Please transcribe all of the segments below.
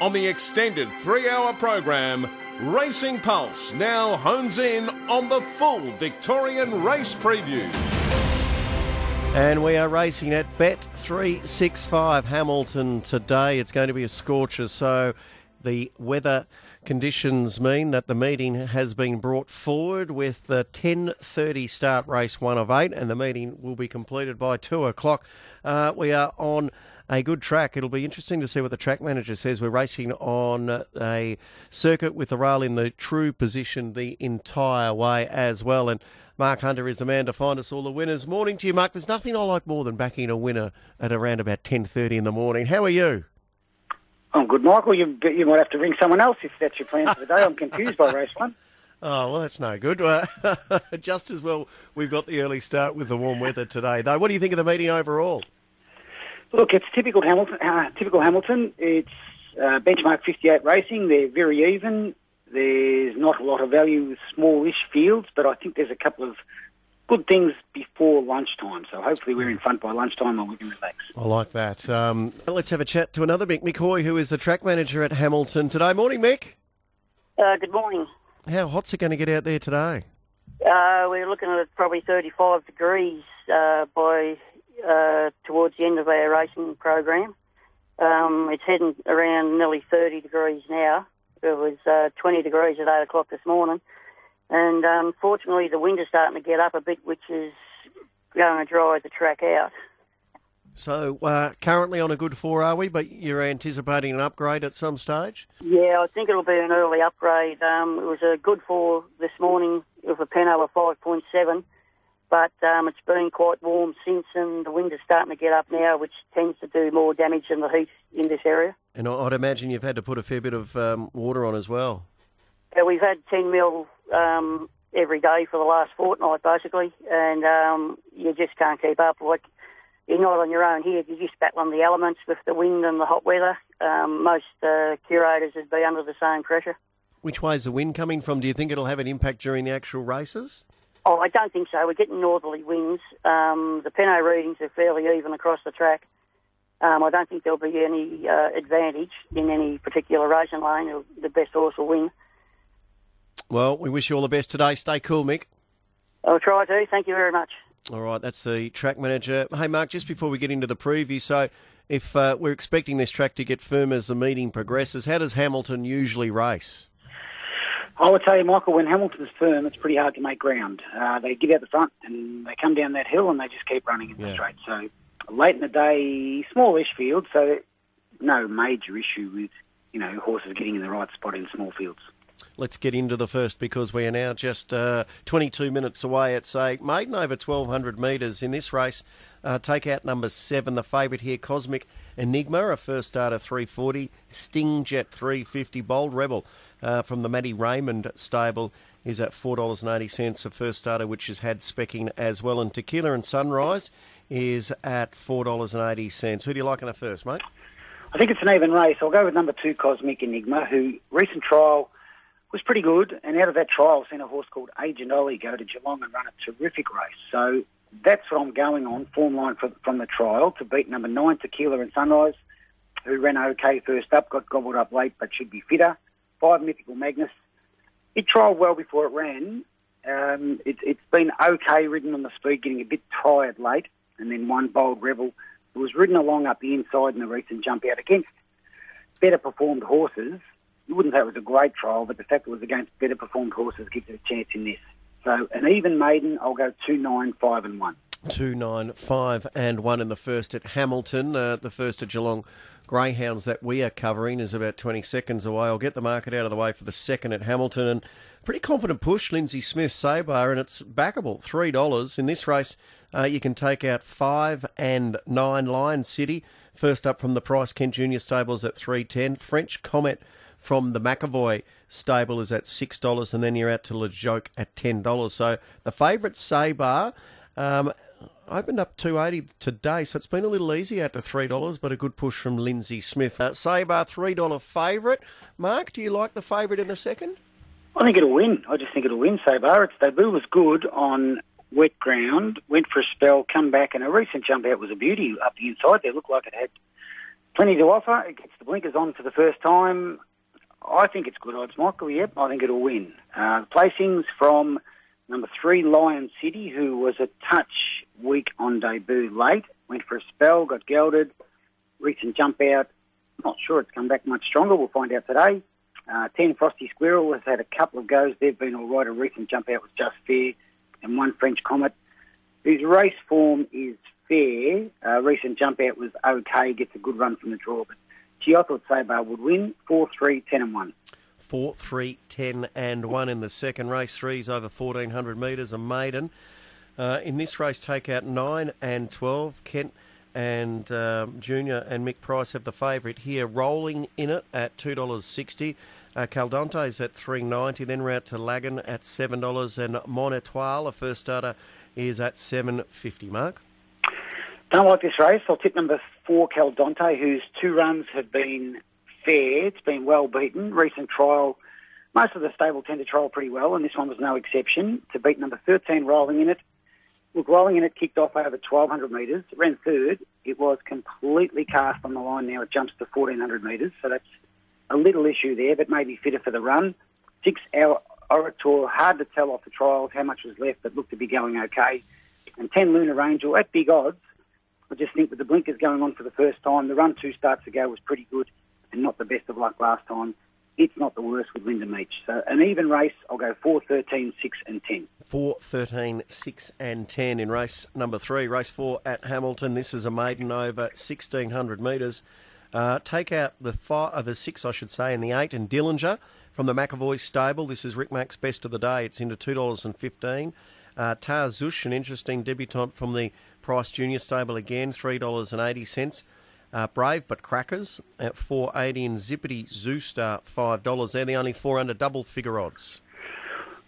On the extended three hour program, Racing Pulse now hones in on the full Victorian race preview. And we are racing at Bet 365 Hamilton today. It's going to be a scorcher, so the weather conditions mean that the meeting has been brought forward with the 10.30 start race one of eight, and the meeting will be completed by two o'clock. Uh, we are on a good track. It'll be interesting to see what the track manager says. We're racing on a circuit with the rail in the true position the entire way as well. And Mark Hunter is the man to find us all the winners. Morning to you, Mark. There's nothing I like more than backing a winner at around about 10.30 in the morning. How are you? I'm good, Michael. You, you might have to ring someone else if that's your plan for the day. I'm confused by race one. Oh, well, that's no good. Uh, just as well, we've got the early start with the warm weather today, though. What do you think of the meeting overall? Look, it's typical Hamilton. Uh, typical Hamilton. It's uh, benchmark 58 racing. They're very even. There's not a lot of value with smallish fields, but I think there's a couple of good things before lunchtime. So hopefully we're in front by lunchtime and we can relax. I like that. Um, let's have a chat to another Mick McCoy, who is the track manager at Hamilton today. Morning, Mick. Uh, good morning. How hot's it going to get out there today? Uh, we're looking at probably 35 degrees uh, by uh, towards the end of our racing program. Um, it's heading around nearly 30 degrees now. It was uh, 20 degrees at 8 o'clock this morning. And unfortunately, um, the wind is starting to get up a bit, which is going to dry the track out. So, uh, currently on a good four, are we? But you're anticipating an upgrade at some stage? Yeah, I think it'll be an early upgrade. Um, it was a good four this morning with a Peno of 5.7 but um, it's been quite warm since, and the wind is starting to get up now, which tends to do more damage than the heat in this area. And I'd imagine you've had to put a fair bit of um, water on as well. Yeah, we've had 10 mil um, every day for the last fortnight, basically, and um, you just can't keep up. Like, you're not on your own here. You're just battling the elements with the wind and the hot weather. Um, most uh, curators would be under the same pressure. Which way is the wind coming from? Do you think it'll have an impact during the actual races? Oh, I don't think so. We're getting northerly winds. Um, the Peno readings are fairly even across the track. Um, I don't think there'll be any uh, advantage in any particular racing lane. Or the best horse will win. Well, we wish you all the best today. Stay cool, Mick. I'll try to. Thank you very much. All right, that's the track manager. Hey, Mark, just before we get into the preview, so if uh, we're expecting this track to get firm as the meeting progresses, how does Hamilton usually race? I would say, Michael, when Hamilton's firm, it's pretty hard to make ground. Uh, they get out the front and they come down that hill and they just keep running in the straight. So late in the day, smallish field, so no major issue with you know horses getting in the right spot in small fields. Let's get into the first because we are now just uh, 22 minutes away. It's a maiden over 1200 metres in this race. Uh, take out number seven, the favourite here, Cosmic Enigma, a first starter 340, Sting Jet 350, Bold Rebel uh, from the Matty Raymond stable is at $4.80 a first starter, which has had specking as well. And Tequila and Sunrise is at $4.80. Who do you like in the first, mate? I think it's an even race. I'll go with number two, Cosmic Enigma, who recent trial was pretty good. And out of that trial, I've a horse called Agent Ollie go to Geelong and run a terrific race. So that's what I'm going on, form line for, from the trial to beat number nine, Tequila and Sunrise, who ran okay first up, got gobbled up late, but should be fitter five Mythical Magnus. It trialled well before it ran. Um, it, has been okay ridden on the speed, getting a bit tired late, and then one bold rebel who was ridden along up the inside in the recent jump out against better performed horses. You wouldn't say it was a great trial, but the fact it was against better performed horses gives it a chance in this. So an even maiden, I'll go two nine five and one. Two nine five and one in the first at Hamilton, uh, the first at Geelong greyhounds that we are covering is about 20 seconds away. I'll get the market out of the way for the second at Hamilton. And pretty confident push, Lindsay Smith Sabar, and it's backable, $3. In this race, uh, you can take out five and nine Lion City. First up from the Price Kent Junior Stables at 310. French Comet from the McAvoy stable is at $6, and then you're out to Le Joke at $10. So the favourite Sabar. Um, opened up 280 today, so it's been a little easy out to $3, but a good push from Lindsay Smith. Uh, Sabar, $3 favourite. Mark, do you like the favourite in the second? I think it'll win. I just think it'll win, Sabar. Its debut was good on wet ground, went for a spell, come back, and a recent jump out was a beauty up the inside there. Looked like it had Plenty to offer. It gets the blinkers on for the first time. I think it's good odds, Michael. Yep, I think it'll win. Uh, placings from number three, Lion City, who was a touch weak on debut late, went for a spell, got gelded, recent jump out. Not sure it's come back much stronger. We'll find out today. Uh, 10 Frosty Squirrel has had a couple of goes. They've been all right. A recent jump out was just fair. And one French Comet, whose race form is fair. Uh, recent jump out was okay, gets a good run from the draw. But gee, I thought Sabar would win 4 3 10 and 1. 4 3 10 and 1 in the second race. Three's over 1400 metres, a maiden. Uh, in this race, take out 9 and 12. Kent and um, Junior and Mick Price have the favourite here, rolling in it at $2.60. Uh, Caldonte's at three ninety. Then out to Lagan at seven dollars, and Mon Etoile, a first starter, is at seven fifty. Mark. Don't like this race. I'll tip number four, Caldonte, whose two runs have been fair. It's been well beaten. Recent trial, most of the stable tend to trial pretty well, and this one was no exception. To beat number 13, Rolling in it. Look, Rolling in it kicked off over 1,200 metres, ran third. It was completely cast on the line now. It jumps to 1,400 metres, so that's a little issue there, but maybe fitter for the run. Six hour Orator, hard to tell off the trials how much was left, but looked to be going okay. And 10 Lunar Angel at big odds. I just think with the blinkers going on for the first time, the run two starts ago was pretty good and not the best of luck last time. It's not the worst with Linda Meech. So an even race, I'll go 4, 13, 6 and 10. 4, 13, 6 and 10 in race number 3. Race 4 at Hamilton. This is a maiden over 1,600 metres. Uh, take out the five, uh, the six, I should say, and the eight, and Dillinger from the McAvoy stable. This is Rick Mack's best of the day. It's into two dollars and fifteen. Uh, Tarzush, an interesting debutant from the Price Junior stable again, three dollars and eighty cents. Uh, Brave but Crackers at four eighty, and Zippity Zoostar five dollars. They're the only four under double figure odds.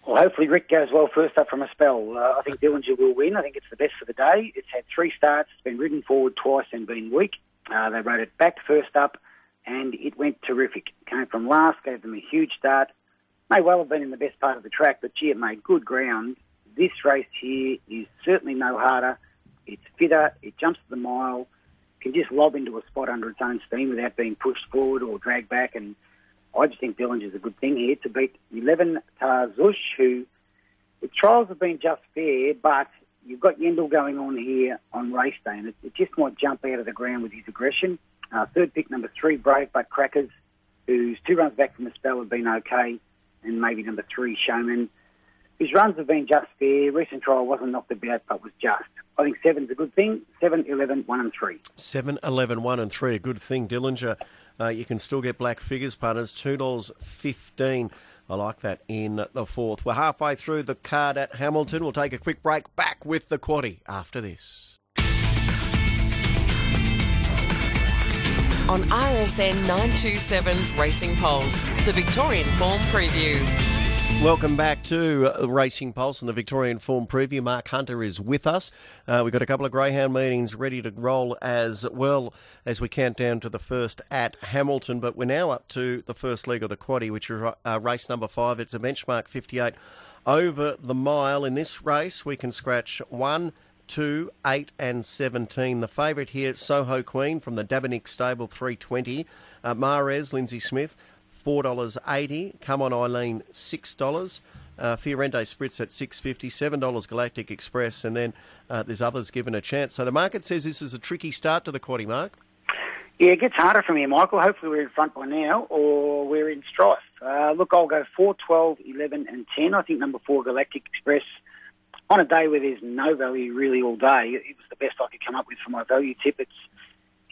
Well, hopefully Rick goes well first up from a spell. Uh, I think Dillinger will win. I think it's the best for the day. It's had three starts. It's been ridden forward twice and been weak. Uh, they rode it back first up, and it went terrific. Came from last, gave them a huge start. May well have been in the best part of the track, but gee, it made good ground. This race here is certainly no harder. It's fitter. It jumps the mile. Can just lob into a spot under its own steam without being pushed forward or dragged back. And I just think Dillinger's a good thing here to beat 11 Tarzush, who the trials have been just fair, but you've got Yendall going on here on race day, and it, it just might jump out of the ground with his aggression. Uh, third pick, number three, Brave But Crackers, whose two runs back from the spell have been okay, and maybe number three, Showman. His runs have been just fair. Recent trial wasn't knocked about, but was just. I think seven's a good thing. 7, 11, 1 and 3. 7, 11, 1 and 3, a good thing. Dillinger, uh, you can still get black figures, punters, $2.15. I like that in the fourth. We're halfway through the card at Hamilton. We'll take a quick break back with the quaddy after this. On RSN 927's Racing Pulse, the Victorian Form Preview. Welcome back to uh, Racing Pulse and the Victorian Form Preview. Mark Hunter is with us. Uh, we've got a couple of Greyhound meetings ready to roll as well as we count down to the first at Hamilton. But we're now up to the first leg of the quaddy, which is uh, race number five. It's a benchmark 58 over the mile. In this race, we can scratch one, two, eight, and 17. The favourite here, Soho Queen from the Dabernick Stable 320. Uh, Mares, Lindsay Smith. $4.80. Come on, Eileen, $6. Uh, Fiorente Spritz at six fifty, seven dollars Galactic Express, and then uh, there's others given a chance. So the market says this is a tricky start to the quaddy mark. Yeah, it gets harder from here, Michael. Hopefully we're in front by now, or we're in strife. Uh, look, I'll go 4, 12, 11, and 10. I think number 4, Galactic Express, on a day where there's no value really all day, it was the best I could come up with for my value tip. It's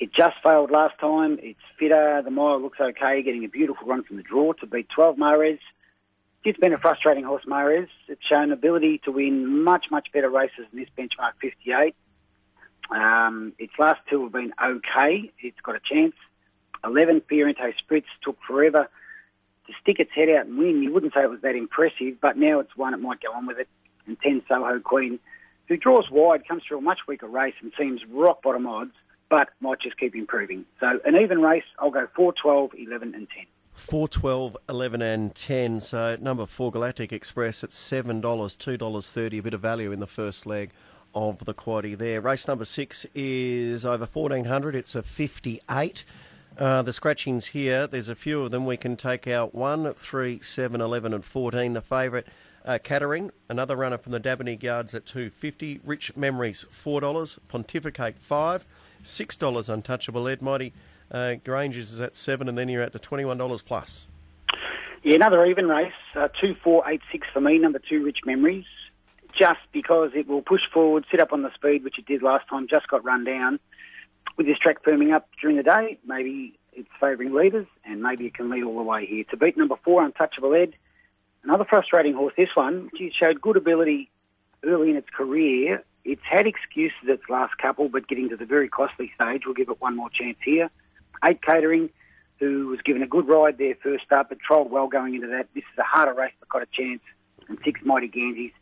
it just failed last time. It's fitter. The mile looks okay, getting a beautiful run from the draw to beat 12 Mares. It's been a frustrating horse, Mares. It's shown ability to win much, much better races than this benchmark 58. Um, its last two have been okay. It's got a chance. 11 Fiorente Spritz took forever to stick its head out and win. You wouldn't say it was that impressive, but now it's one that might go on with it. And 10 Soho Queen, who draws wide, comes through a much weaker race and seems rock bottom odds but might just keep improving. So an even race, I'll go 4, 12, 11 and 10. 4, 12, 11 and 10. So number 4 Galactic Express at $7, $2.30, a bit of value in the first leg of the quaddy there. Race number 6 is over 1400. It's a 58. Uh, the scratchings here, there's a few of them. We can take out 1, 3, 7, 11 and 14. The favourite, uh, Cattering, another runner from the Dabeney Guards at 250. Rich Memories, $4. Pontificate, 5 $6 Untouchable Ed. Mighty uh, Granges is at 7 and then you're at the $21 plus. Yeah, another even race. Uh, two, four, eight, six for me. Number two, Rich Memories. Just because it will push forward, sit up on the speed, which it did last time. Just got run down. With this track firming up during the day, maybe it's favouring leaders, and maybe it can lead all the way here. To beat number four, Untouchable Ed. Another frustrating horse. This one, she showed good ability early in its career. It's had excuses its last couple, but getting to the very costly stage, we'll give it one more chance here. Eight Catering who was given a good ride there first up, but trialled well going into that. This is a harder race, but got a chance. And six Mighty Ganges.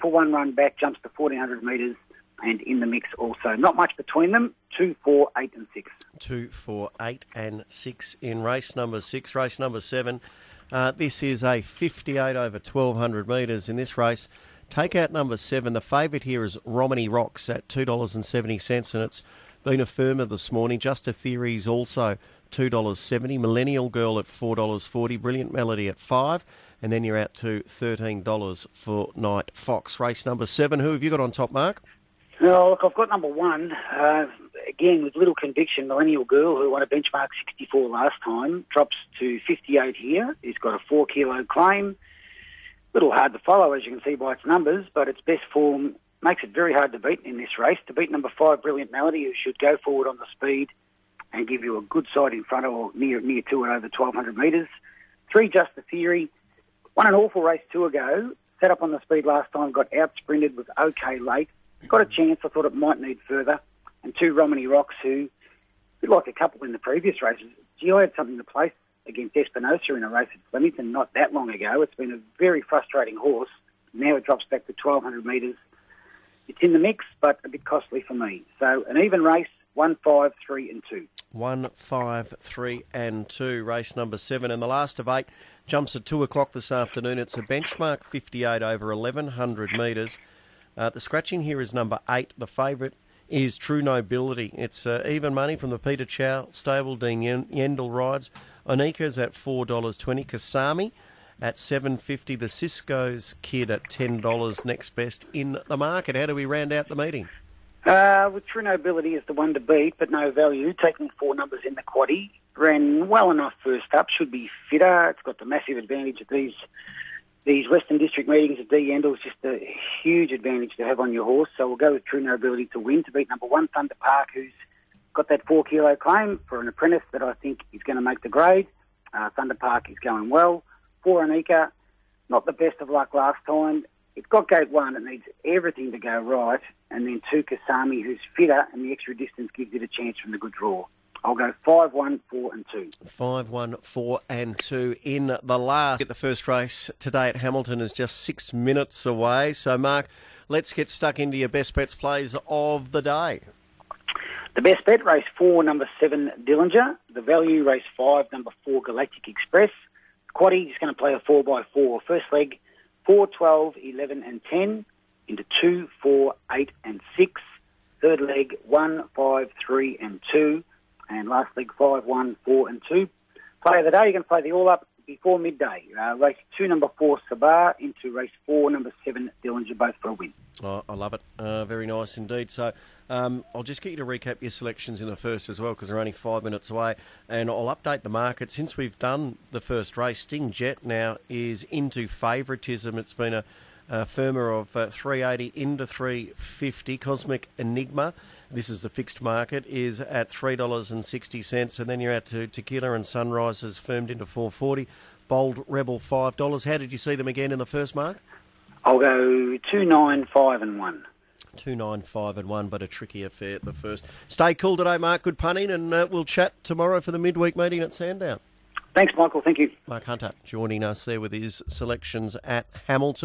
For one run back, jumps to 1400 metres and in the mix also. Not much between them. Two, four, eight, and six. Two, four, eight, and six in race number six. Race number seven. Uh, this is a 58 over 1200 metres in this race. Take out number seven. The favourite here is Romany Rocks at $2.70, and it's been a firmer this morning. Just a Theories also $2.70. Millennial Girl at $4.40. Brilliant Melody at 5 And then you're out to $13 for Night Fox. Race number seven. Who have you got on top, Mark? Oh, look, I've got number one. Uh, again, with little conviction, Millennial Girl, who won a benchmark 64 last time, drops to 58 here. He's got a four kilo claim. Little hard to follow, as you can see by its numbers, but its best form makes it very hard to beat in this race. To beat number five, Brilliant Melody, who should go forward on the speed and give you a good side in front or near near to it over 1,200 metres. Three, Just the Theory. Won an awful race two ago. Set up on the speed last time, got out sprinted, was okay late. Got a chance. I thought it might need further. And two, Romany Rocks, who, like a couple in the previous races, gee, I had something to place against Espinosa in a race at Flemington not that long ago. It's been a very frustrating horse. Now it drops back to 1,200 metres. It's in the mix, but a bit costly for me. So an even race, one, five, three, and two. One, five, three, and two. Race number seven, and the last of eight jumps at two o'clock this afternoon. It's a benchmark 58 over 1100 metres. Uh, the scratching here is number eight. The favourite is True Nobility. It's uh, even money from the Peter Chow stable. Dean Yendall rides. Onika's at four dollars twenty. Kasami at seven fifty. The Cisco's kid at ten dollars. Next best in the market. How do we round out the meeting? Uh, with True Nobility is the one to beat, but no value. Taking four numbers in the quaddy. Ran well enough first up. Should be fitter. It's got the massive advantage of these these Western District meetings at D Yendall is just a huge advantage to have on your horse. So we'll go with True Nobility to win to beat number one Thunder Park, who's got that four kilo claim for an apprentice that I think is going to make the grade. Uh, Thunder Park is going well. Four Anika, not the best of luck last time. It's got gate one. It needs everything to go right. And then two, Kasami, who's fitter, and the extra distance gives it a chance from the good draw. I'll go five, one, four, and two. Five, one, four, and two in the last. Get the first race today at Hamilton is just six minutes away. So, Mark, let's get stuck into your best bets plays of the day. The best bet race four, number seven, Dillinger. The value race five, number four, Galactic Express. Quaddy is going to play a four by four. First leg 4, 12, 11 and 10 into 2, 4, 8 and 6. Third leg 1, 5, 3 and 2. And last leg 5, 1, 4 and 2. Play of the day, you can play the all up before midday. Uh, race 2, number 4, Sabar into race 4, number 7, Dillinger, both for a win. Oh, I love it. Uh, very nice indeed. So um, I'll just get you to recap your selections in the first as well because they're only five minutes away. And I'll update the market. Since we've done the first race, Sting Jet now is into favouritism. It's been a, firmer of uh, 380 into 350. Cosmic Enigma. This is the fixed market is at three dollars and sixty cents, and then you're out to Tequila and Sunrise has firmed into four forty. Bold Rebel five dollars. How did you see them again in the first mark? I'll go two nine five and one. Two nine five and one, but a tricky affair at the first. Stay cool today, Mark. Good punning, and uh, we'll chat tomorrow for the midweek meeting at Sandown. Thanks, Michael. Thank you. Mark Hunter joining us there with his selections at Hamilton.